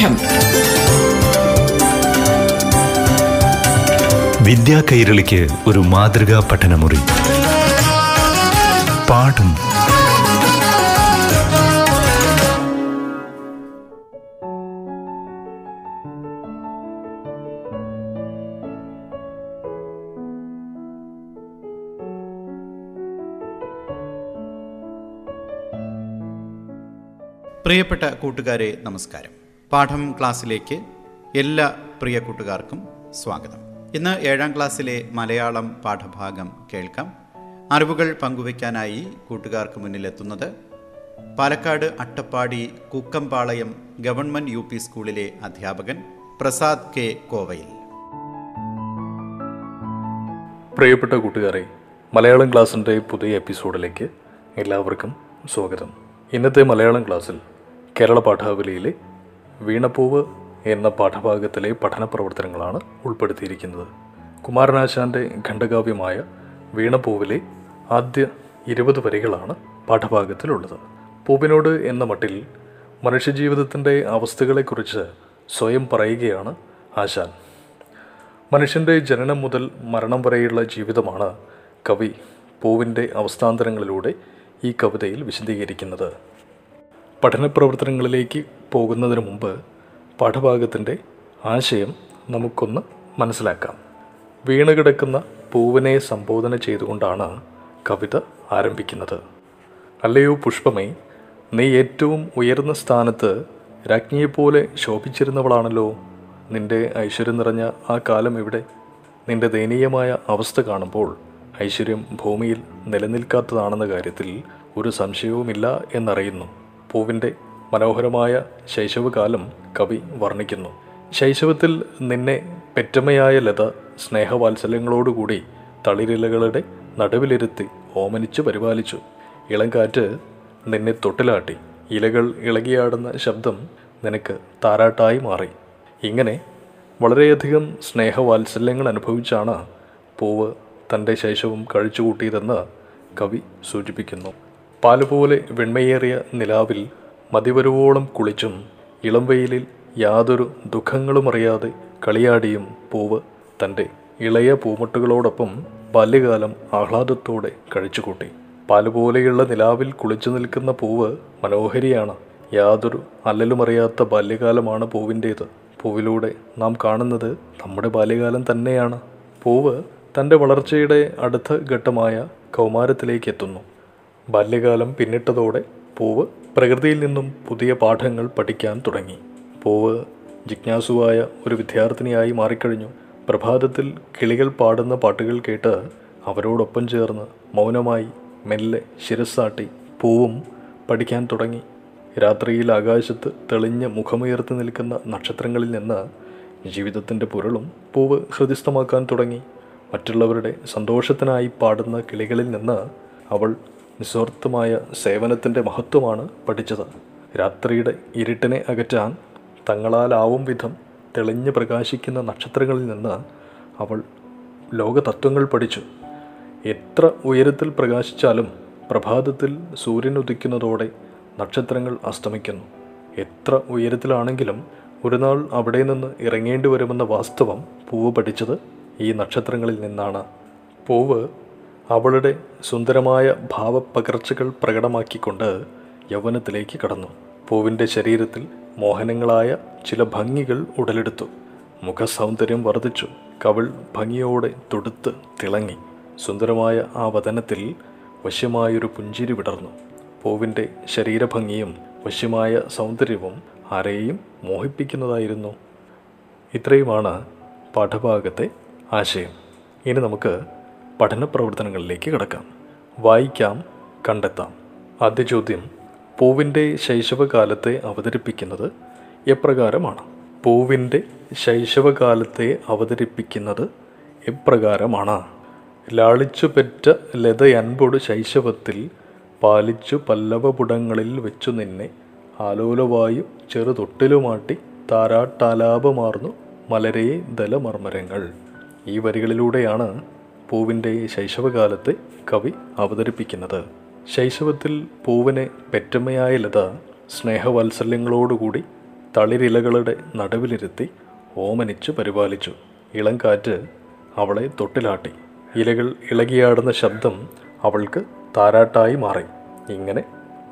പാഠം വിദ്യാ കൈരളിക്ക് ഒരു മാതൃകാ പഠനമുറി. പാഠം. പ്രിയപ്പെട്ട കൂട്ടുകാരെ നമസ്കാരം. പാഠം ക്ലാസ്സിലേക്ക് എല്ലാ പ്രിയ കൂട്ടുകാർക്കും സ്വാഗതം. ഇന്ന് ഏഴാം ക്ലാസ്സിലെ മലയാളം പാഠഭാഗം കേൾക്കാം. അറിവുകൾ പങ്കുവയ്ക്കാനായി കൂട്ടുകാർക്ക് മുന്നിലെത്തുന്നത് പാലക്കാട് അട്ടപ്പാടി കുക്കമ്പാളയം ഗവൺമെന്റ് യു സ്കൂളിലെ അധ്യാപകൻ പ്രസാദ് കെ കോവയിൽ. പ്രിയപ്പെട്ട കൂട്ടുകാരെ മലയാളം ക്ലാസ്സിന്റെ പുതിയ എപ്പിസോഡിലേക്ക് എല്ലാവർക്കും സ്വാഗതം. ഇന്നത്തെ മലയാളം ക്ലാസ്സിൽ കേരള പാഠാവലിയിലെ വീണപ്പൂവ് എന്ന പാഠഭാഗത്തിലെ പഠന പ്രവർത്തനങ്ങളാണ് ഉൾപ്പെടുത്തിയിരിക്കുന്നത്. കുമാരനാശാന്റെ ഖണ്ഡകാവ്യമായ വീണപ്പൂവിലെ ആദ്യ ഇരുപത് വരികളാണ് പാഠഭാഗത്തിലുള്ളത്. പൂവിനോട് എന്ന മട്ടിൽ മനുഷ്യജീവിതത്തിന്റെ അവസ്ഥകളെക്കുറിച്ച് സ്വയം പറയുകയാണ് ആശാൻ. മനുഷ്യന്റെ ജനനം മുതൽ മരണം വരെയുള്ള ജീവിതമാണ് കവി പൂവിന്റെ അവസ്ഥാന്തരങ്ങളിലൂടെ ഈ കവിതയിൽ വിശദീകരിക്കുന്നത്. പഠന പ്രവർത്തനങ്ങളിലേക്ക് പോകുന്നതിന് മുമ്പ് പാഠഭാഗത്തിന്റെ ആശയം നമുക്കൊന്ന് മനസ്സിലാക്കാം. വീണുകിടക്കുന്ന പൂവിനെ സംബോധന ചെയ്തുകൊണ്ടാണ് കവിത ആരംഭിക്കുന്നത്. അല്ലയോ പുഷ്പമേ നീ ഏറ്റവും ഉയർന്ന സ്ഥാനത്ത് രാജ്ഞിയെപ്പോലെ ശോഭിച്ചിരുന്നവളാണല്ലോ. നിന്റെ ഐശ്വര്യം നിറഞ്ഞ ആ കാലം ഇവിടെ നിന്റെ ദയനീയമായ അവസ്ഥ കാണുമ്പോൾ ഐശ്വര്യം ഭൂമിയിൽ നിലനിൽക്കാത്തതാണെന്ന കാര്യത്തിൽ ഒരു സംശയവുമില്ല എന്നറിയുന്നു. പൂവിന്റെ മനോഹരമായ ശൈശവകാലം കവി വർണിക്കുന്നു. ശൈശവത്തിൽ നിന്നെ പെറ്റമ്മയായ ലത സ്നേഹവാത്സല്യങ്ങളോടുകൂടി തളിരിലകളുടെ നടുവിലിരുത്തി ഓമനിച്ചു പരിപാലിച്ചു. ഇളംകാറ്റ് നിന്നെ തൊട്ടിലാട്ടി. ഇലകൾ ഇളകിയാടുന്ന ശബ്ദം നിനക്ക് താരാട്ടായി മാറി. ഇങ്ങനെ വളരെയധികം സ്നേഹവാത്സല്യങ്ങൾ അനുഭവിച്ചാണ് പൂവ് തന്റെ ശൈശവം കഴിച്ചുകൂട്ടിയതെന്ന് കവി സൂചിപ്പിക്കുന്നു. പാലുപോലെ വെണ്മയേറിയ നിലാവിൽ മതിവരുവോളം കുളിച്ചും ഇളം വെയിലിൽ യാതൊരു ദുഃഖങ്ങളും അറിയാതെ കളിയാടിയും പൂവ് തന്റെ ഇളയ പൂമുട്ടുകളോടൊപ്പം ബാല്യകാലം ആഹ്ലാദത്തോടെ കഴിച്ചുകൂട്ടി. പാലുപോലെയുള്ള നിലാവിൽ കുളിച്ചു നിൽക്കുന്ന പൂവ് മനോഹരിയാണ്. യാതൊരു അല്ലലുമറിയാത്ത ബാല്യകാലമാണ് പൂവിന്റേത്. പൂവിലൂടെ നാം കാണുന്നത് നമ്മുടെ ബാല്യകാലം തന്നെയാണ്. പൂവ് തന്റെ വളർച്ചയുടെ അടുത്ത ഘട്ടമായ കൗമാരത്തിലേക്ക് എത്തുന്നു ബാല്യകാലം പിന്നിട്ടതോടെ പൂവ് പ്രകൃതിയിൽ നിന്നും പുതിയ പാഠങ്ങൾ പഠിക്കാൻ തുടങ്ങി. പൂവ് ജിജ്ഞാസുവായ ഒരു വിദ്യാർത്ഥിനിയായി മാറിക്കഴിഞ്ഞു. പ്രഭാതത്തിൽ കിളികൾ പാടുന്ന പാട്ടുകൾ കേട്ട് അവരോടൊപ്പം ചേർന്ന് മൗനമായി മെല്ലെ ശിരസാട്ടി പൂവും പഠിക്കാൻ തുടങ്ങി. രാത്രിയിൽ ആകാശത്ത് തെളിഞ്ഞ് മുഖമുയർത്തി നിൽക്കുന്ന നക്ഷത്രങ്ങളിൽ നിന്ന് ജീവിതത്തിന്റെ പുരളും പൂവ് ഹൃദിസ്ഥമാക്കാൻ തുടങ്ങി. മറ്റുള്ളവരുടെ സന്തോഷത്തിനായി പാടുന്ന കിളികളിൽ നിന്ന് അവൾ നിസ്വാർത്ഥമായ സേവനത്തിന്റെ മഹത്വമാണ് പഠിച്ചത്. രാത്രിയുടെ ഇരുട്ടിനെ അകറ്റാൻ തങ്ങളാലാവും വിധം തെളിഞ്ഞ് പ്രകാശിക്കുന്ന നക്ഷത്രങ്ങളിൽ നിന്ന് അവൾ ലോകതത്വങ്ങൾ പഠിച്ചു. എത്ര ഉയരത്തിൽ പ്രകാശിച്ചാലും പ്രഭാതത്തിൽ സൂര്യൻ ഉദിക്കുന്നതോടെ നക്ഷത്രങ്ങൾ അസ്തമിക്കുന്നു. എത്ര ഉയരത്തിലാണെങ്കിലും ഒരു നാൾ അവിടെ നിന്ന് ഇറങ്ങേണ്ടി വരുമെന്ന വാസ്തവം പൂവ് പഠിച്ചത് ഈ നക്ഷത്രങ്ങളിൽ നിന്നാണ്. പൂവ് അവളുടെ സുന്ദരമായ ഭാവപ്പകർച്ചകൾ പ്രകടമാക്കിക്കൊണ്ട് യൗവനത്തിലേക്ക് കടന്നു. പൂവിന്റെ ശരീരത്തിൽ മോഹനങ്ങളായ ചില ഭംഗികൾ ഉടലെടുത്തു. മുഖസൗന്ദര്യം വർദ്ധിച്ചു. കവിൾ ഭംഗിയോടെ തൊടുത്ത് തിളങ്ങി. സുന്ദരമായ ആ വതനത്തിൽ വശ്യമായൊരു പുഞ്ചിരി വിടർന്നു. പൂവിന്റെ ശരീരഭംഗിയും വശ്യമായ സൗന്ദര്യവും ആരെയും മോഹിപ്പിക്കുന്നതായിരുന്നു. ഇത്രയുമാണ് പാഠഭാഗത്തെ ആശയം. ഇനി നമുക്ക് പഠന പ്രവർത്തനങ്ങളിലേക്ക് കിടക്കാം. വായിക്കാം കണ്ടെത്താം. ആദ്യ ചോദ്യം പൂവിന്റെ ശൈശവകാലത്തെ അവതരിപ്പിക്കുന്നത് എപ്രകാരമാണ്? പൂവിന്റെ ശൈശവകാലത്തെ അവതരിപ്പിക്കുന്നത് എപ്രകാരമാണ്? ലാളിച്ചു പെറ്റ ലതയൻപൊട് ശൈശവത്തിൽ പാലിച്ചു പല്ലവപുടങ്ങളിൽ വെച്ചു നിന്നെ ആലോലവായു ചെറുതൊട്ടിലുമാട്ടി താരാട്ടാലാപമാർന്നു മലരേ ദലമർമരങ്ങൾ ഈ വരികളിലൂടെയാണ് പൂവിന്റെ ശൈശവകാലത്തെ കവി അവതരിപ്പിക്കുന്നത്. ശൈശവത്തിൽ പൂവിനെ പെറ്റമ്മയായ ലത സ്നേഹവാത്സല്യങ്ങളോടുകൂടി തളിരിലകളുടെ നടുവിലിരുത്തി ഓമനിച്ച് പരിപാലിച്ചു. ഇളം കാറ്റ് അവളെ തൊട്ടിലാട്ടി. ഇലകൾ ഇളകിയാടുന്ന ശബ്ദം അവൾക്ക് താരാട്ടായി മാറി. ഇങ്ങനെ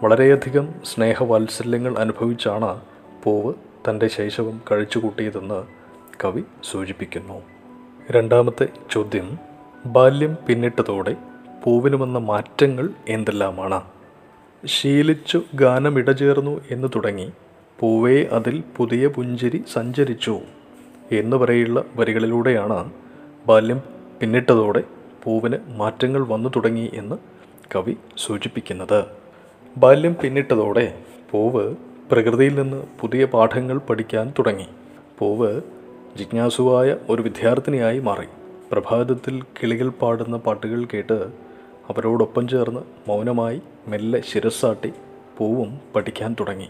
വളരെയധികം സ്നേഹവാത്സല്യങ്ങൾ അനുഭവിച്ചാണ് പൂവ് തന്റെ ശൈശവം കഴിച്ചുകൂട്ടിയതെന്ന് കവി സൂചിപ്പിക്കുന്നു. രണ്ടാമത്തെ ചോദ്യം ബാല്യം പിന്നിട്ടതോടെ പൂവിന് വന്ന മാറ്റങ്ങൾ എന്തെല്ലാമാണ്? ശീലിച്ചു ഗാനമിടചേർന്നു എന്ന് തുടങ്ങി പൂവേ അതിൽ പുതിയ പുഞ്ചിരി സഞ്ചരിച്ചു എന്ന് വരെയുള്ള വരികളിലൂടെയാണ് ബാല്യം പിന്നിട്ടതോടെ പൂവിന് മാറ്റങ്ങൾ വന്നു തുടങ്ങി എന്ന് കവി സൂചിപ്പിക്കുന്നത്. ബാല്യം പിന്നിട്ടതോടെ പൂവ് പ്രകൃതിയിൽ നിന്ന് പുതിയ പാഠങ്ങൾ പഠിക്കാൻ തുടങ്ങി. പൂവ് ജിജ്ഞാസുവായ ഒരു വിദ്യാർത്ഥിനിയായി മാറി. പ്രഭാതത്തിൽ കിളികൾ പാടുന്ന പാട്ടുകൾ കേട്ട് അവരോടൊപ്പം ചേർന്ന് മൗനമായി മെല്ലെ ശിരസാട്ടി പൂവും പഠിക്കാൻ തുടങ്ങി.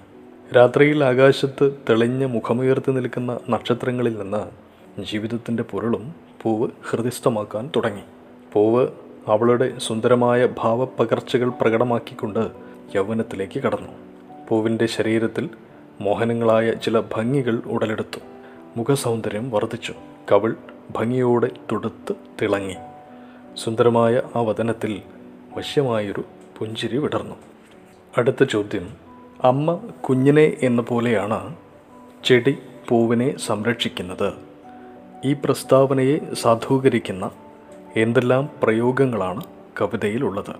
രാത്രിയിൽ ആകാശത്ത് തെളിഞ്ഞ മുഖമുയർത്തി നിൽക്കുന്ന നക്ഷത്രങ്ങളിൽ നിന്ന് ജീവിതത്തിന്റെ പൊരുളും പൂവ് ഹൃദയസ്ഥമാക്കാൻ തുടങ്ങി. പൂവ് അവളുടെ സുന്ദരമായ ഭാവപ്പകർച്ചകൾ പ്രകടമാക്കിക്കൊണ്ട് യൗവനത്തിലേക്ക് കടന്നു. പൂവിന്റെ ശരീരത്തിൽ മോഹനങ്ങളായ ചില ഭംഗികൾ ഉടലെടുത്തു. മുഖസൗന്ദര്യം വർദ്ധിച്ചു. കവിൾ ഭംഗിയോടെ തുടുത്ത് തിളങ്ങി. സുന്ദരമായ ആ വതനത്തിൽ വശ്യമായൊരു പുഞ്ചിരി വിടർന്നു. അടുത്ത ചോദ്യം. അമ്മ കുഞ്ഞിനെ എന്ന പോലെയാണ് ചെടി പൂവിനെ സംരക്ഷിക്കുന്നത്. ഈ പ്രസ്താവനയെ സാധൂകരിക്കുന്ന എന്തെല്ലാം പ്രയോഗങ്ങളാണ് കവിതയിലുള്ളത്?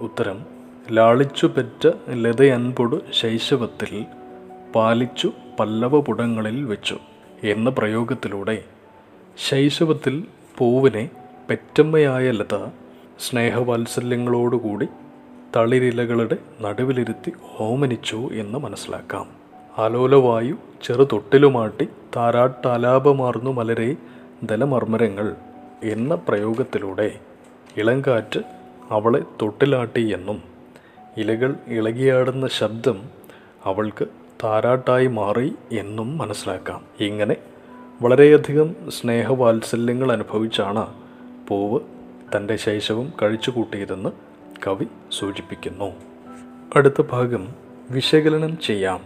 ഉത്തരം. ലാളിച്ചു പെറ്റ ലതയൻപൊടു ശൈശവത്തിൽ പാലിച്ചു പല്ലവപുടങ്ങളിൽ വെച്ചു എന്ന പ്രയോഗത്തിലൂടെ ശൈശവത്തിൽ പൂവിനെ പെറ്റമ്മയായ ലത സ്നേഹവാത്സല്യങ്ങളോടുകൂടി തളിരിലകളുടെ നടുവിലിരുത്തി ഓമനിച്ചു എന്ന് മനസ്സിലാക്കാം. ആലോലവായു ചെറുതൊട്ടിലുമാട്ടി താരാട്ടാലാപമാർന്നു മലരെ ദലമർമരങ്ങൾ എന്ന പ്രയോഗത്തിലൂടെ ഇളങ്കാറ്റ് അവളെ തൊട്ടിലാട്ടി എന്നും ഇലകൾ ഇളകിയാടുന്ന ശബ്ദം അവൾക്ക് താരാട്ടായി മാറി എന്നും മനസ്സിലാക്കാം. ഇങ്ങനെ വളരെയധികം സ്നേഹവാത്സല്യങ്ങൾ അനുഭവിച്ചാണ് പൂവ് തന്റെ ശൈശവം കഴിച്ചുകൂട്ടിയതെന്ന് കവി സൂചിപ്പിക്കുന്നു. അടുത്ത ഭാഗം വിശകലനം ചെയ്യാം.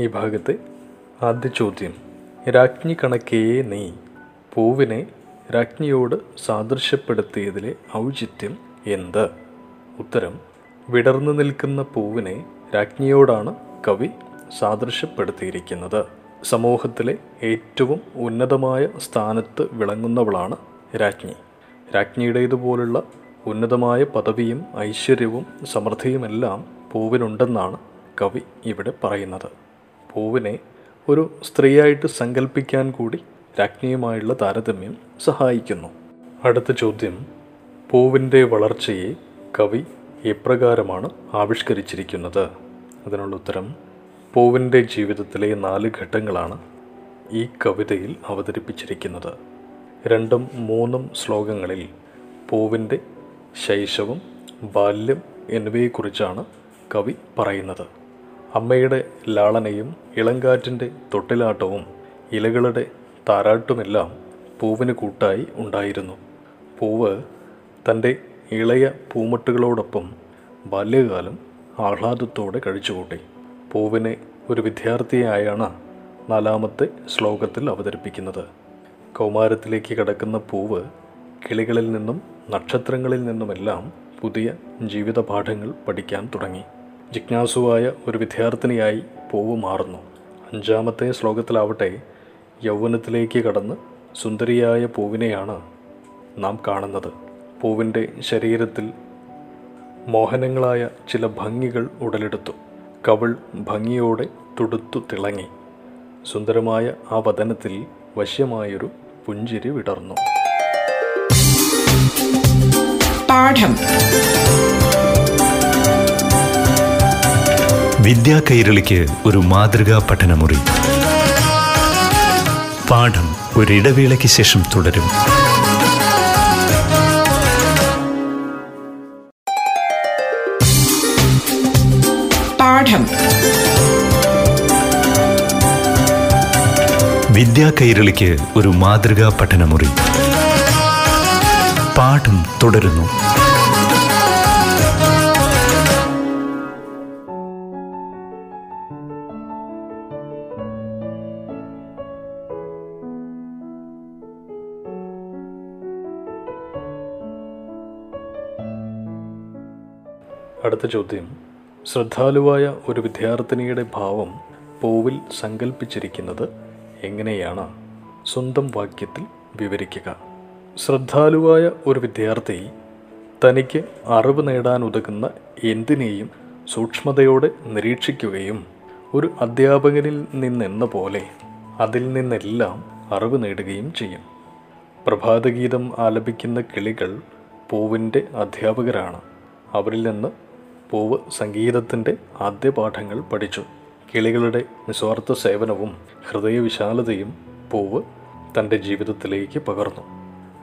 ഈ ഭാഗത്തെ ആദ്യ ചോദ്യം രാജ്ഞി കണക്കേ നീ? പൂവിനെ രാജ്ഞിയോട് സാദൃശ്യപ്പെടുത്തിയതിലെ ഔചിത്യം എന്ത്? ഉത്തരം വിടർന്നു നിൽക്കുന്ന പൂവിനെ രാജ്ഞിയോടാണ് കവി സാദൃശ്യപ്പെടുത്തിയിരിക്കുന്നത്. സമൂഹത്തിലെ ഏറ്റവും ഉന്നതമായ സ്ഥാനത്ത് വിളങ്ങുന്നവളാണ് രാജ്ഞി. രാജ്ഞിയുടേതുപോലുള്ള ഉന്നതമായ പദവിയും ഐശ്വര്യവും സമൃദ്ധിയുമെല്ലാം പൂവിനുണ്ടെന്നാണ് കവി ഇവിടെ പറയുന്നത്. പൂവിനെ ഒരു സ്ത്രീയായിട്ട് സങ്കല്പിക്കാൻ കൂടി രാജ്ഞിയുമായുള്ള താരതമ്യം സഹായിക്കുന്നു. അടുത്ത ചോദ്യം. പൂവിന്റെ വളർച്ചയെ കവി എപ്രകാരമാണ് ആവിഷ്കരിച്ചിരിക്കുന്നത്? അതിനുള്ള ഉത്തരം പൂവിന്റെ ജീവിതത്തിലെ നാല് ഘട്ടങ്ങളാണ് ഈ കവിതയിൽ അവതരിപ്പിച്ചിരിക്കുന്നത്. രണ്ടും മൂന്നും ശ്ലോകങ്ങളിൽ പൂവിന്റെ ശൈശവം ബാല്യം എന്നിവയെക്കുറിച്ചാണ് കവി പറയുന്നത്. അമ്മയുടെ ലാളനയും ഇളങ്കാറ്റിന്റെ തൊട്ടിലാട്ടവും ഇലകളുടെ താരാട്ടുമെല്ലാം പൂവിന് കൂട്ടായി ഉണ്ടായിരുന്നു. പൂവ് തന്റെ ഇളയ പൂമട്ടുകളോടൊപ്പം ബാല്യകാലം ആഹ്ലാദത്തോടെ കഴിച്ചുകൂട്ടി. പൂവിനെ ഒരു വിദ്യാർത്ഥിയായാണ് നാലാമത്തെ ശ്ലോകത്തിൽ അവതരിപ്പിക്കുന്നത്. കൗമാരത്തിലേക്ക് കടക്കുന്ന പൂവ് കിളികളിൽ നിന്നും നക്ഷത്രങ്ങളിൽ നിന്നുമെല്ലാം പുതിയ ജീവിത പാഠങ്ങൾ പഠിക്കാൻ തുടങ്ങി. ജിജ്ഞാസുവായ ഒരു വിദ്യാർത്ഥിനിയായി പൂവ് മാറുന്നു. അഞ്ചാമത്തെ ശ്ലോകത്തിലാവട്ടെ യൗവനത്തിലേക്ക് കടന്ന് സുന്ദരിയായ പൂവിനെയാണ് നാം കാണുന്നത്. പൂവിന്റെ ശരീരത്തിൽ മോഹനങ്ങളായ ചില ഭംഗികൾ ഉടലെടുത്തു. കവൾ ഭംഗിയോടെ തുടുത്തു തിളങ്ങി. സുന്ദരമായ ആ വതനത്തിൽ വശ്യമായൊരു പുഞ്ചിരി വിടർന്നു. പാഠം. വിദ്യാ കൈരളിക്ക് ഒരു മാതൃകാ പഠനമുറി. പാഠം ഒരിടവേളയ്ക്ക് ശേഷം തുടരും. പാഠം. വിദ്യാ കൈരളിക്ക് ഒരു മാതൃകാ പഠനമുറി. പാഠം തുടരുന്നു. അടുത്ത ചോദ്യം. ശ്രദ്ധാലുവായ ഒരു വിദ്യാർത്ഥിനിയുടെ ഭാവം പൂവിൽ സങ്കല്പിച്ചിരിക്കുന്നത് എങ്ങനെയാണ് സ്വന്തം വാക്യത്തിൽ വിവരിക്കുക? ശ്രദ്ധാലുവായ ഒരു വിദ്യാർത്ഥി തനിക്ക് അറിവ് നേടാൻ ഉതകുന്ന എന്തിനേയും സൂക്ഷ്മതയോടെ നിരീക്ഷിക്കുകയും ഒരു അധ്യാപകനിൽ നിന്നെന്ന പോലെ അതിൽ നിന്നെല്ലാം അറിവ് നേടുകയും ചെയ്യും. പ്രഭാതഗീതം ആലപിക്കുന്ന കിളികൾ പൂവിന്റെ അധ്യാപകരാണ്. അവരിൽ നിന്ന് പൂവ് സംഗീതത്തിന്റെ ആദ്യ പാഠങ്ങൾ പഠിച്ചു. കിളികളുടെ നിസ്വാർത്ഥ സേവനവും ഹൃദയവിശാലതയും പൂവ് തന്റെ ജീവിതത്തിലേക്ക് പകർന്നു.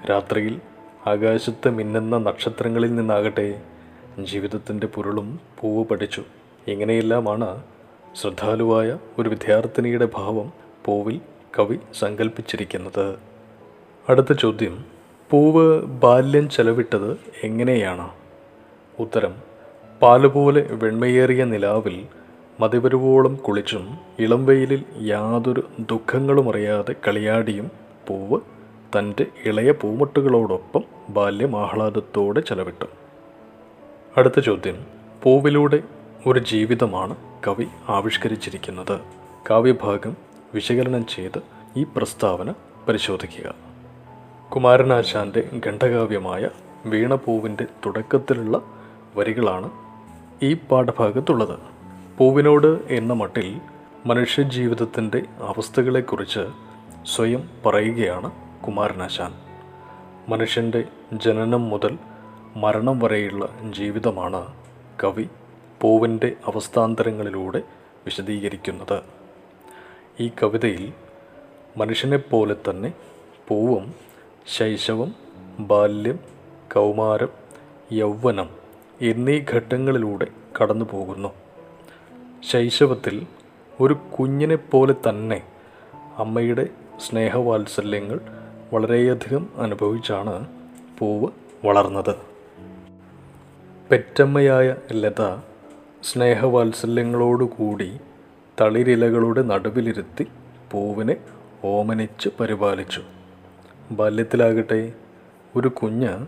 രാത്രിയിൽ ആകാശത്ത് മിന്നുന്ന നക്ഷത്രങ്ങളിൽ നിന്നാകട്ടെ ജീവിതത്തിന്റെ പൊരുളും പൂവ് പഠിച്ചു. ഇങ്ങനെയെല്ലാമാണ് ശ്രദ്ധാലുവായ ഒരു വിദ്യാർത്ഥിനിയുടെ ഭാവം പൂവിൽ കവി സങ്കല്പിച്ചിരിക്കുന്നത് അടുത്ത ചോദ്യം പൂവ് ബാല്യം ചെലവിട്ടത് എങ്ങനെയാണ്? ഉത്തരം പാലുപോലെ വെണ്മയേറിയ നിലാവിൽ മതിവരുവോളം കുളിച്ചും ഇളം വെയിലിൽ യാതൊരു ദുഃഖങ്ങളും അറിയാതെ കളിയാടിയും പൂവ് തന്റെ ഇളയ പൂമുട്ടുകളോടൊപ്പം ബാല്യം ആഹ്ലാദത്തോടെ ചെലവിട്ടു. അടുത്ത ചോദ്യം പൂവിലൂടെ ഒരു ജീവിതമാണ് കവി ആവിഷ്കരിച്ചിരിക്കുന്നത്. കാവ്യഭാഗം വിശകലനം ചെയ്ത് ഈ പ്രസ്താവന പരിശോധിക്കുക. കുമാരനാശാന്റെ ഖണ്ഡകാവ്യമായ വീണപൂവിന്റെ തുടക്കത്തിലുള്ള വരികളാണ് ഈ പാഠഭാഗത്തുള്ളത്. പൂവിനോട് എന്ന മട്ടിൽ മനുഷ്യജീവിതത്തിന്റെ അവസ്ഥകളെക്കുറിച്ച് സ്വയം പറയുകയാണ് കുമാരനാശാൻ. മനുഷ്യന്റെ ജനനം മുതൽ മരണം വരെയുള്ള ജീവിതമാണ് കവി പൂവിന്റെ അവസ്ഥാന്തരങ്ങളിലൂടെ വിശദീകരിക്കുന്നത്. ഈ കവിതയിൽ മനുഷ്യനെപ്പോലെ തന്നെ പൂവും ശൈശവം ബാല്യം കൗമാരം യൗവനം എന്നീ ഘട്ടങ്ങളിലൂടെ കടന്നു പോകുന്നു ശൈശവത്തിൽ ഒരു കുഞ്ഞിനെപ്പോലെ തന്നെ അമ്മയുടെ സ്നേഹവാത്സല്യങ്ങൾ വളരെയധികം അനുഭവിച്ചാണ് പൂവ് വളർന്നത്. പെറ്റമ്മയായ ലത സ്നേഹവാത്സല്യങ്ങളോടുകൂടി തളിരിലകളുടെ നടുവിലിരുത്തി പൂവിനെ ഓമനിച്ച് പരിപാലിച്ചു. ബാല്യത്തിലാകട്ടെ ഒരു കുഞ്ഞ്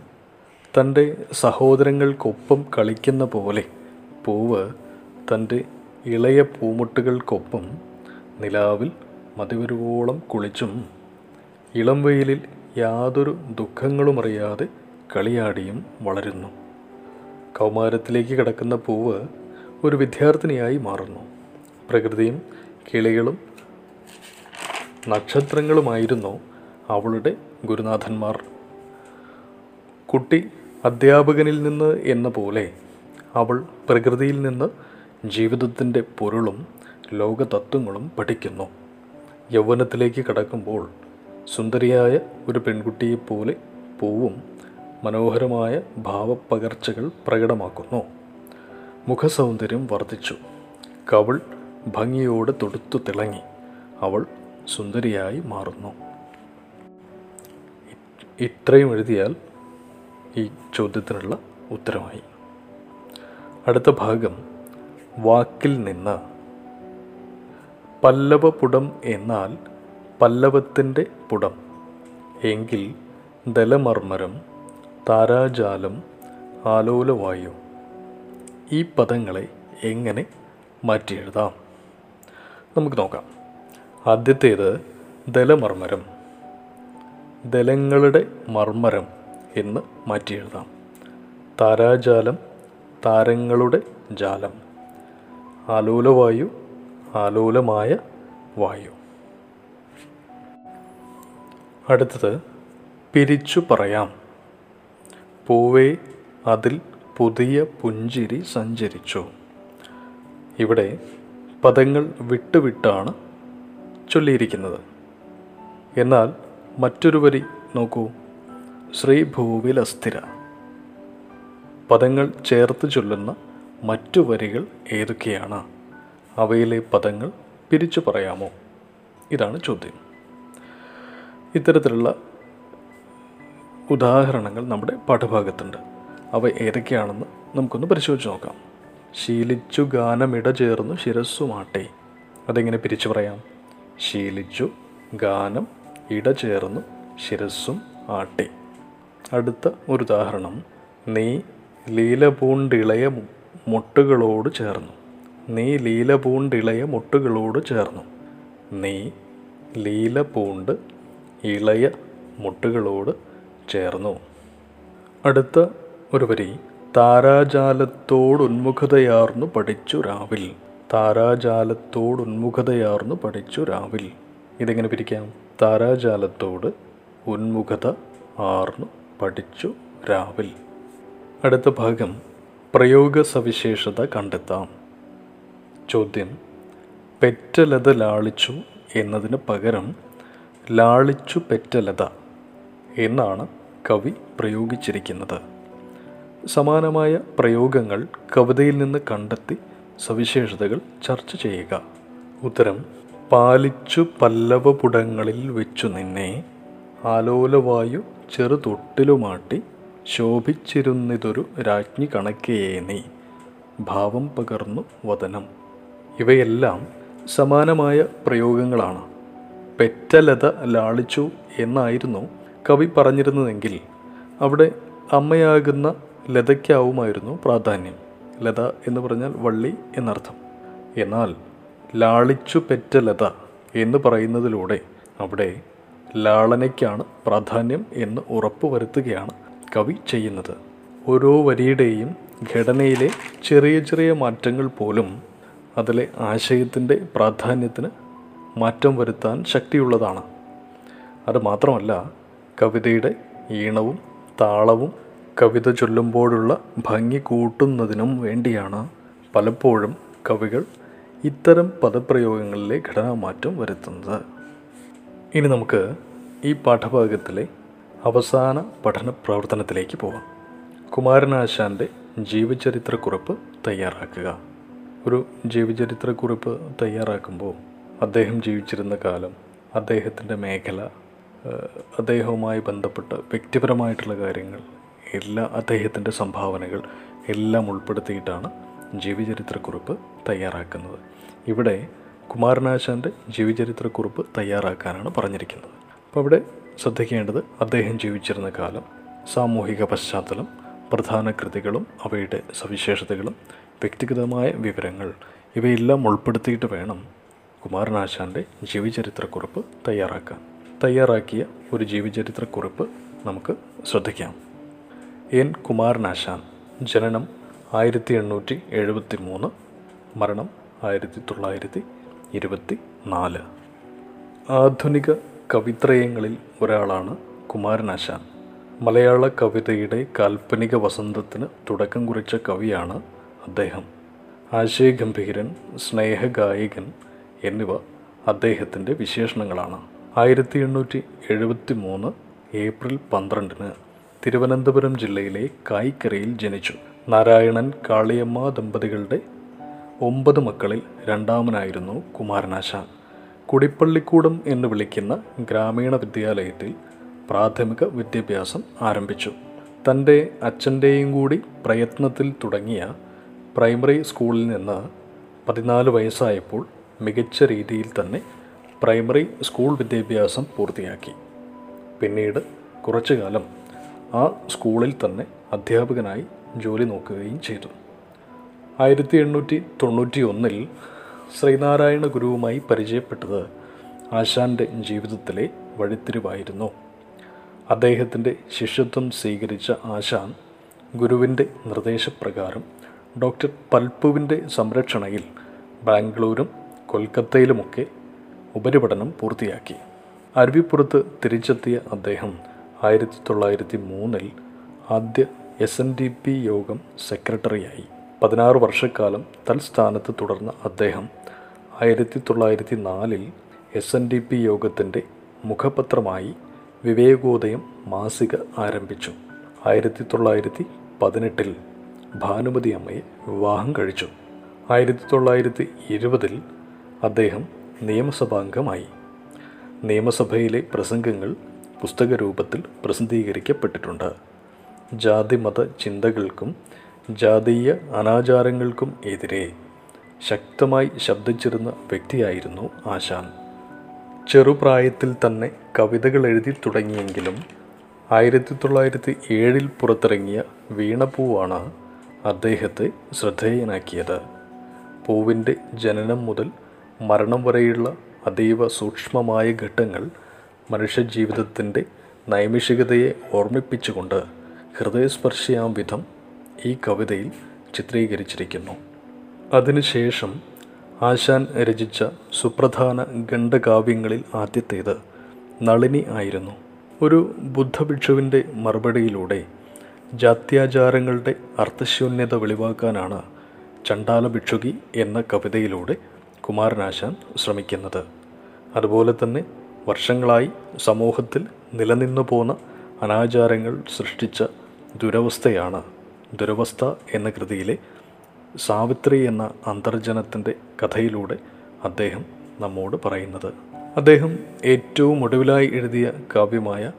തന്റെ സഹോദരങ്ങൾക്കൊപ്പം കളിക്കുന്ന പോലെ പൂവ് തന്റെ ഇളയ പൂമുട്ടുകൾക്കൊപ്പം നിലാവിൽ മതിവരുവോളം കുളിച്ചും ഇളം വെയിലിൽ യാതൊരു ദുഃഖങ്ങളും അറിയാതെ കളിയാടിയും വളരുന്നു. കൗമാരത്തിലേക്ക് കിടക്കുന്ന പൂവ് ഒരു വിദ്യാർത്ഥിനിയായി മാറുന്നു. പ്രകൃതിയും കിളികളും നക്ഷത്രങ്ങളുമായിരുന്നു അവളുടെ ഗുരുനാഥന്മാർ. കുട്ടി അധ്യാപകനിൽ നിന്ന് എന്ന പോലെ അവൾ പ്രകൃതിയിൽ നിന്ന് ജീവിതത്തിന്റെ പൊരുളും ലോകതത്വങ്ങളും പഠിക്കുന്നു. യൗവനത്തിലേക്ക് കടക്കുമ്പോൾ സുന്ദരിയായ ഒരു പെൺകുട്ടിയെപ്പോലെ പൂവും മനോഹരമായ ഭാവപ്പകർച്ചകൾ പ്രകടമാക്കുന്നു. മുഖസൗന്ദര്യം വർദ്ധിച്ചു. കവൾ ഭംഗിയോടെ തൊടുത്തു തിളങ്ങി. അവൾ സുന്ദരിയായി മാറുന്നു. ഇത്രയും എഴുതിയാൽ ഈ ചോദ്യത്തിനുള്ള ഉത്തരമായി. അടുത്ത ഭാഗം വാക്കിൽ നിന്ന്. പല്ലവപുടം എന്നാൽ പല്ലവത്തിന്റെ പുടം. എങ്കിൽ ദലമർമരം താരാജാലം ആലോലവായു. ഈ പദങ്ങളെ എങ്ങനെ മാറ്റിയെഴുതാം? നമുക്ക് നോക്കാം. ആദ്യത്തേത് ദലമർമരം ദലങ്ങളുടെ മർമരം എന്ന് മാറ്റിയെഴുതാം. താരാജാലം താരങ്ങളുടെ ജാലം. ആലോലവായു ആലോലമായ വായു. അടുത്തത് പിരിച്ചു പറയാം. പൂവേ അതിൽ പുതിയ പുഞ്ചിരി സഞ്ചരിച്ചു. ഇവിടെ പദങ്ങൾ വിട്ടുവിട്ടാണ് ചൊല്ലിയിരിക്കുന്നത്. എന്നാൽ മറ്റൊരു വരി നോക്കൂ. ശ്രീഭൂവിൽ അസ്ഥിര പദങ്ങൾ ചേർത്ത് ചൊല്ലുന്ന മറ്റു വരികൾ ഏതൊക്കെയാണ്? അവയിലെ പദങ്ങൾ പിരിച്ചു പറയാമോ? ഇതാണ് ചോദ്യം. ഇത്തരത്തിലുള്ള ഉദാഹരണങ്ങൾ നമ്മുടെ പാഠഭാഗത്തുണ്ട്. അവ ഏതൊക്കെയാണെന്ന് നമുക്കൊന്ന് പരിശോധിച്ച് നോക്കാം. ശീലിച്ചു ഗാനമിട ചേർന്നു ശിരസ്സുമാട്ടെ അതെങ്ങനെ പിരിച്ചു പറയാം? ശീലിച്ചു ഗാനം ഇട ചേർന്നു ശിരസ്സും ആട്ടെ. അടുത്ത ഒരു ഉദാഹരണം. നീ ലീല പൂണ്ടിളയ മുട്ടുകളോട് ചേർന്നു. നീ ലീല പൂണ്ടിളയ മുട്ടുകളോട് ചേർന്നു. നീ ലീല പൂണ്ട് ഇളയ മുട്ടുകളോട് ചേർന്നു. അടുത്ത ഒരു വരി. താരാജാലത്തോടുന്മുഖതയാർന്നു പഠിച്ചു രാവിൽ. താരാജാലത്തോടുന്മുഖതയാർന്നു പഠിച്ചു രാവിൽ. ഇതെങ്ങനെ പിരിക്കാം? താരാജാലത്തോട് ഉന്മുഖത ആർന്നു പഠിച്ചു രാവിൽ. അടുത്ത ഭാഗം. പ്രയോഗ സവിശേഷത കണ്ടെത്താം. ചോദ്യം. പെറ്റലത ലാളിച്ചു എന്നതിന് പകരം ലാളിച്ചു പെറ്റലത എന്നാണ് കവി പ്രയോഗിച്ചിരിക്കുന്നത്. സമാനമായ പ്രയോഗങ്ങൾ കവിതയിൽ നിന്ന് കണ്ടെത്തി സവിശേഷതകൾ ചർച്ച ചെയ്യുക. ഉത്തരം. പാലിച്ചു പല്ലവപുടങ്ങളിൽ വെച്ചു നിന്നെ ആലോലവായു ചെറുതൊട്ടിലുമാട്ടി ശോഭിച്ചിരുന്നിതൊരു രാജ്ഞി കണക്കെയേ നീ. ഭാവം പകർന്നു വതനം ഇവയെല്ലാം സമാനമായ പ്രയോഗങ്ങളാണ്. പെറ്റലത ലാളിച്ചു എന്നായിരുന്നു കവി പറഞ്ഞിരുന്നതെങ്കിൽ അവിടെ അമ്മയാകുന്ന ലതയ്ക്കാവുമായിരുന്നു പ്രാധാന്യം. ലത എന്ന് പറഞ്ഞാൽ വള്ളി എന്നർത്ഥം. എന്നാൽ ലാളിച്ചു പെറ്റ ലത എന്ന് പറയുന്നതിലൂടെ അവിടെ ലാളനയ്ക്കാണ് പ്രാധാന്യം എന്ന് ഉറപ്പുവരുത്തുകയാണ് കവി ചെയ്യുന്നത്. ഓരോ വരിയുടെയും ഘടനയിലെ ചെറിയ ചെറിയ മാറ്റങ്ങൾ പോലും അതിലെ ആശയത്തിന്റെ പ്രാധാന്യത്തിന് മാറ്റം വരുത്താൻ ശക്തിയുള്ളതാണ്. അത് മാത്രമല്ല കവിതയുടെ ഈണവും താളവും കവിത ചൊല്ലുമ്പോഴുള്ള ഭംഗി കൂട്ടുന്നതിനും വേണ്ടിയാണ് പലപ്പോഴും കവികൾ ഇത്തരം പദപ്രയോഗങ്ങളിലെ ഘടനാമാറ്റം വരുത്തുന്നത്. ഇനി നമുക്ക് ഈ പാഠഭാഗത്തിലെ അവസാന പഠന പ്രവർത്തനത്തിലേക്ക് പോകാം കുമാരനാശാന്റെ ജീവചരിത്രക്കുറിപ്പ് തയ്യാറാക്കുക. ഒരു ജീവചരിത്രക്കുറിപ്പ് തയ്യാറാക്കുമ്പോൾ അദ്ദേഹം ജീവിച്ചിരുന്ന കാലം അദ്ദേഹത്തിന്റെ മേഖല അദ്ദേഹവുമായി ബന്ധപ്പെട്ട വ്യക്തിപരമായിട്ടുള്ള കാര്യങ്ങൾ എല്ലാ അദ്ദേഹത്തിന്റെ സംഭാവനകൾ എല്ലാം ഉൾപ്പെടുത്തിയിട്ടാണ് ജീവചരിത്രക്കുറിപ്പ് തയ്യാറാക്കുന്നത്. ഇവിടെ കുമാരനാശാന്റെ ജീവചരിത്രക്കുറിപ്പ് തയ്യാറാക്കാനാണ് പറഞ്ഞിരിക്കുന്നത്. അപ്പോൾ അവിടെ ശ്രദ്ധിക്കേണ്ടത് അദ്ദേഹം ജീവിച്ചിരുന്ന കാലം സാമൂഹിക പശ്ചാത്തലം പ്രധാന കൃതികളും അവയുടെ സവിശേഷതകളും വ്യക്തിഗതമായ വിവരങ്ങൾ ഇവയെല്ലാം ഉൾപ്പെടുത്തിയിട്ട് വേണം കുമാരനാശാന്റെ ജീവചരിത്രക്കുറിപ്പ് തയ്യാറാക്കാൻ. തയ്യാറാക്കിയ ഒരു ജീവചരിത്രക്കുറിപ്പ് നമുക്ക് ശ്രദ്ധിക്കാം. എൻ. കുമാരനാശാൻ ജനനം ആയിരത്തി എണ്ണൂറ്റി എഴുപത്തി മൂന്ന് മരണം ആയിരത്തി തൊള്ളായിരത്തി ഇരുപത്തി നാല് ആധുനിക കവിത്രയങ്ങളിൽ ഒരാളാണ് കുമാരനാശാൻ മലയാള കവിതയുടെ കാൽപ്പനിക വസന്തത്തിന് തുടക്കം കുറിച്ച കവിയാണ് അദ്ദേഹം. ആശയഗംഭീരൻ സ്നേഹഗായകൻ എന്നിവ അദ്ദേഹത്തിന്റെ വിശേഷണങ്ങളാണ്. ആയിരത്തി എണ്ണൂറ്റി എഴുപത്തി മൂന്ന് ഏപ്രിൽ പന്ത്രണ്ടിന് തിരുവനന്തപുരം ജില്ലയിലെ കായ്ക്കരയിൽ ജനിച്ചു. നാരായണൻ കാളിയമ്മ ദമ്പതികളുടെ ഒമ്പത് മക്കളിൽ രണ്ടാമനായിരുന്നു കുമാരനാശാൻ കുടിപ്പള്ളിക്കൂടം എന്ന് വിളിക്കുന്ന ഗ്രാമീണ വിദ്യാലയത്തിൽ പ്രാഥമിക വിദ്യാഭ്യാസം ആരംഭിച്ചു. തന്റെ അച്ഛന്റെയും കൂടി പ്രയത്നത്തിൽ തുടങ്ങിയ പ്രൈമറി സ്കൂളിൽ നിന്ന് പതിനാല് വയസ്സായപ്പോൾ മികച്ച രീതിയിൽ തന്നെ പ്രൈമറി സ്കൂൾ വിദ്യാഭ്യാസം പൂർത്തിയാക്കി. പിന്നീട് കുറച്ചു കാലം ആ സ്കൂളിൽ തന്നെ അധ്യാപകനായി ജോലി നോക്കുകയും ചെയ്തു. ആയിരത്തി എണ്ണൂറ്റി തൊണ്ണൂറ്റി ഒന്നിൽ ശ്രീനാരായണ ഗുരുവുമായി പരിചയപ്പെട്ടത് ആശാന്റെ ജീവിതത്തിലെ വഴിത്തിരിവായിരുന്നു. അദ്ദേഹത്തിന്റെ ശിഷ്യത്വം സ്വീകരിച്ച ആശാൻ ഗുരുവിന്റെ നിർദ്ദേശപ്രകാരം ഡോക്ടർ പൽപ്പുവിന്റെ സംരക്ഷണയിൽ ബാംഗ്ലൂരും കൊൽക്കത്തയിലുമൊക്കെ ഉപരിപഠനം പൂർത്തിയാക്കി. അരുവിപ്പുറത്ത് തിരിച്ചെത്തിയ അദ്ദേഹം ആയിരത്തി തൊള്ളായിരത്തി മൂന്നിൽ ആദ്യ എസ് എൻ ഡി പി യോഗം സെക്രട്ടറിയായി. പതിനാറ് വർഷക്കാലം തൽസ്ഥാനത്ത് തുടർന്ന അദ്ദേഹം ആയിരത്തി തൊള്ളായിരത്തി നാലിൽ എസ് എൻ ഡി പി യോഗത്തിന്റെ മുഖപത്രമായി വിവേകോദയം മാസിക ആരംഭിച്ചു. ആയിരത്തി തൊള്ളായിരത്തി പതിനെട്ടിൽ ഭാനുമതി അമ്മയെ വിവാഹം കഴിച്ചു. ആയിരത്തി തൊള്ളായിരത്തി ഇരുപതിൽ അദ്ദേഹം നിയമസഭാംഗമായി. നിയമസഭയിലെ പ്രസംഗങ്ങൾ പുസ്തക രൂപത്തിൽ പ്രസിദ്ധീകരിക്കപ്പെട്ടിട്ടുണ്ട്. ജാതിമത ചിന്തകൾക്കും ജാതീയ അനാചാരങ്ങൾക്കും എതിരെ ശക്തമായി ശബ്ദിച്ചിരുന്ന വ്യക്തിയായിരുന്നു ആശാൻ. ചെറുപ്രായത്തിൽ തന്നെ കവിതകൾ എഴുതി തുടങ്ങിയെങ്കിലും ആയിരത്തി തൊള്ളായിരത്തി ഏഴിൽ പുറത്തിറങ്ങിയ വീണപ്പൂവാണ് അദ്ദേഹത്തെ ശ്രദ്ധേയനാക്കിയത്. പൂവിന്റെ ജനനം മുതൽ മരണം വരെയുള്ള അതീവ സൂക്ഷ്മമായ ഘട്ടങ്ങൾ മനുഷ്യജീവിതത്തിന്റെ നൈമിഷികതയെ ഓർമ്മിപ്പിച്ചുകൊണ്ട് ഹൃദയസ്പർശിയാം വിധം ഈ കവിതയിൽ ചിത്രീകരിച്ചിരിക്കുന്നു. അതിനുശേഷം ആശാൻ രചിച്ച സുപ്രധാന ഗണ്ഡകാവ്യങ്ങളിൽ ആദ്യത്തേത് നളിനി ആയിരുന്നു. ഒരു ബുദ്ധഭിക്ഷുവിന്റെ മറുപടിയിലൂടെ ജാത്യാചാരങ്ങളുടെ അർത്ഥശൂന്യത വെളിവാക്കാനാണ് ചണ്ടാല ഭിക്ഷുകി എന്ന കവിതയിലൂടെ കുമാരനാശാൻ ശ്രമിക്കുന്നത്. അതുപോലെ തന്നെ വർഷങ്ങളായി സമൂഹത്തിൽ നിലനിന്നു പോന്ന അനാചാരങ്ങൾ സൃഷ്ടിച്ച ദുരവസ്ഥയാണ് ദുരവസ്ഥ എന്ന കൃതിയിലെ സാവിത്രി എന്ന അന്തർജനത്തിന്റെ കഥയിലൂടെ അദ്ദേഹം നമ്മോട് പറയുന്നത്. അദ്ദേഹം ഏറ്റവും ഒടുവിലായി എഴുതിയ കാവ്യമായ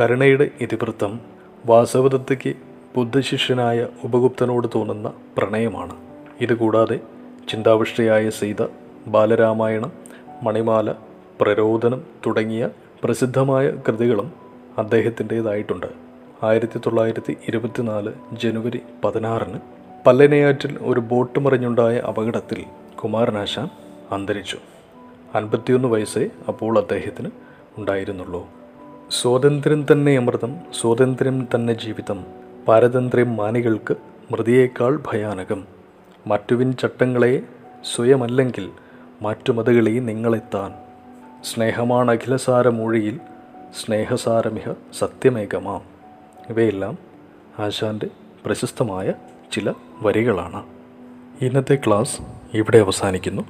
കരുണയുടെ ഇതിവൃത്തം വാസവദത്തയ്ക്ക് ബുദ്ധശിഷ്യനായ ഉപഗുപ്തനോട് തോന്നുന്ന പ്രണയമാണ്. ഇതുകൂടാതെ ചിന്താവിഷ്ടയായ സീത ബാലരാമായണം മണിമാല പ്രരോദനം തുടങ്ങിയ പ്രസിദ്ധമായ കൃതികളും അദ്ദേഹത്തിന്റേതായിട്ടുണ്ട്. ആയിരത്തി തൊള്ളായിരത്തി ഇരുപത്തിനാല് ജനുവരി പതിനാറിന് പല്ലനയാറ്റിൽ ഒരു ബോട്ട് മറിഞ്ഞുണ്ടായ അപകടത്തിൽ കുമാരനാശാൻ അന്തരിച്ചു. അൻപത്തിയൊന്ന് വയസ്സേ അപ്പോൾ അദ്ദേഹത്തിന് ഉണ്ടായിരുന്നുള്ളൂ. സ്വാതന്ത്ര്യം തന്നെ അമൃതം സ്വാതന്ത്ര്യം തന്നെ ജീവിതം പാരതന്ത്ര്യം മാനികൾക്ക് മൃതിയേക്കാൾ ഭയാനകം. മറ്റുവിൻ ചട്ടങ്ങളെ സ്വയമല്ലെങ്കിൽ മറ്റുമതകളെ നിങ്ങളെത്താൻ. സ്നേഹമാണ് അഖിലസാരമൂഴിയിൽ സ്നേഹസാരമിഹ സത്യമേകമാം. ഇവയെല്ലാം ആശാന്റെ പ്രശസ്തമായ ചില വരികളാണ്. ഇന്നത്തെ ക്ലാസ് ഇവിടെ അവസാനിക്കുന്നു.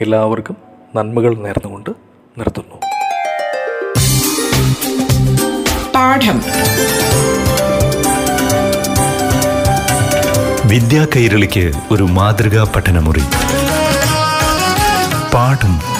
എല്ലാവർക്കും നന്മകൾ നേർന്നുകൊണ്ട് നിർത്തുന്നു. പാഠം. വിദ്യാ കൈരളിക്ക് ഒരു മാതൃകാ പഠനമുറി. പാഠം